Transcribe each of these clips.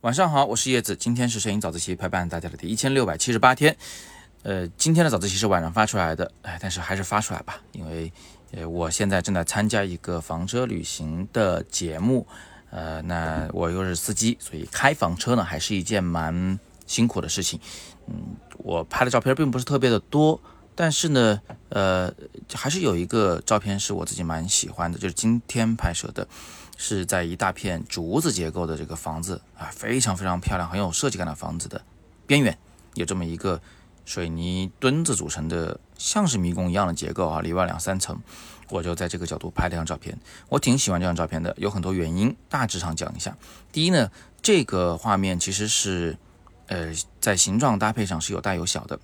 晚上好，我是叶子，今天是摄影早自习陪伴大家的第一千六百七十八天。呃，今天的早自习是晚上发出来的，哎，但是还是发出来吧，因为呃，我现在正在参加一个房车旅行的节目，呃，那我又是司机，所以开房车呢还是一件蛮辛苦的事情。嗯，我拍的照片并不是特别的多，但是呢，呃，还是有一个照片是我自己蛮喜欢的，就是今天拍摄的。是在一大片竹子结构的这个房子啊，非常非常漂亮，很有设计感的房子的边缘，有这么一个水泥墩子组成的，像是迷宫一样的结构啊，里外两三层。我就在这个角度拍了张照片，我挺喜欢这张照片的，有很多原因，大致上讲一下。第一呢，这个画面其实是呃在形状搭配上是有大有小的，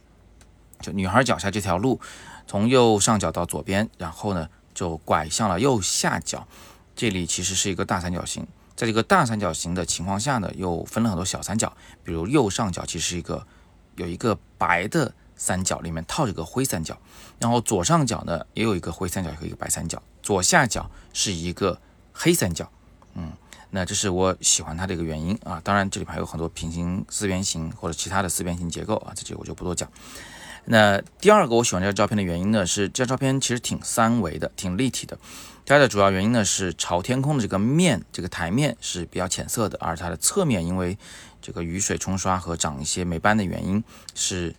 就女孩脚下这条路，从右上角到左边，然后呢就拐向了右下角。这里其实是一个大三角形，在这个大三角形的情况下呢，又分了很多小三角。比如右上角其实是一个有一个白的三角，里面套着个灰三角，然后左上角呢也有一个灰三角和一个白三角，左下角是一个黑三角。嗯，那这是我喜欢它的一个原因啊。当然这里还有很多平行四边形或者其他的四边形结构啊，这里我就不多讲。那第二个我喜欢这张照片的原因呢，是这张照片其实挺三维的，挺立体的。它的主要原因呢是朝天空的这个面，这个台面是比较浅色的，而它的侧面因为这个雨水冲刷和长一些霉斑的原因是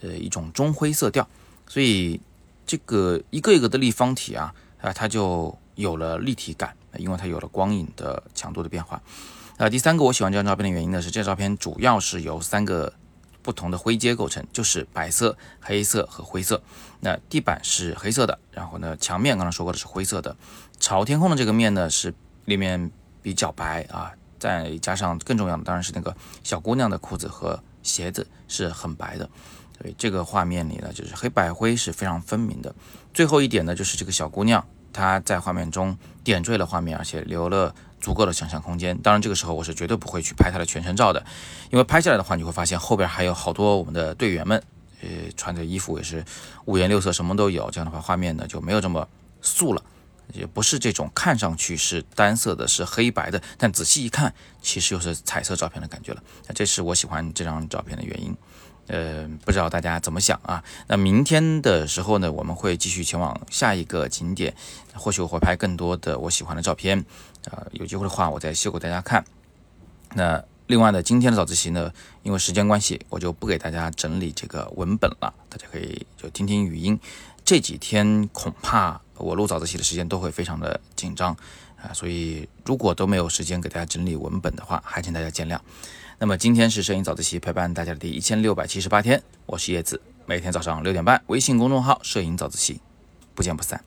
呃一种中灰色调，所以这个一个一个的立方体啊啊它就有了立体感，因为它有了光影的强度的变化。那，第三个我喜欢这张照片的原因呢是这张照片主要是由三个。不同的灰阶构成就是白色、黑色和灰色。那地板是黑色的，然后呢，墙面刚刚说过的是灰色的。朝天空的这个面呢是里面比较白啊，再加上更重要的当然是那个小姑娘的裤子和鞋子是很白的。所以这个画面里呢，就是黑白灰是非常分明的。最后一点呢，就是这个小姑娘她在画面中点缀了画面，而且留了。足够的想象空间，当然这个时候我是绝对不会去拍他的全身照的，因为拍下来的话，你会发现后边还有好多我们的队员们，呃，穿着衣服也是五颜六色，什么都有，这样的话画面呢就没有这么素了，也不是这种看上去是单色的，是黑白的，但仔细一看，其实又是彩色照片的感觉了，那这是我喜欢这张照片的原因。呃，不知道大家怎么想啊？那明天的时候呢，我们会继续前往下一个景点，或许我会拍更多的我喜欢的照片，啊，有机会的话我再秀给大家看。那另外呢，今天的早自习呢，因为时间关系，我就不给大家整理这个文本了，大家可以就听听语音。这几天恐怕我录早自习的时间都会非常的紧张啊所以如果都没有时间给大家整理文本的话还请大家见谅。那么今天是摄影早自习陪伴大家的第一千六百七十八天我是叶子每天早上六点半微信公众号摄影早自习不见不散。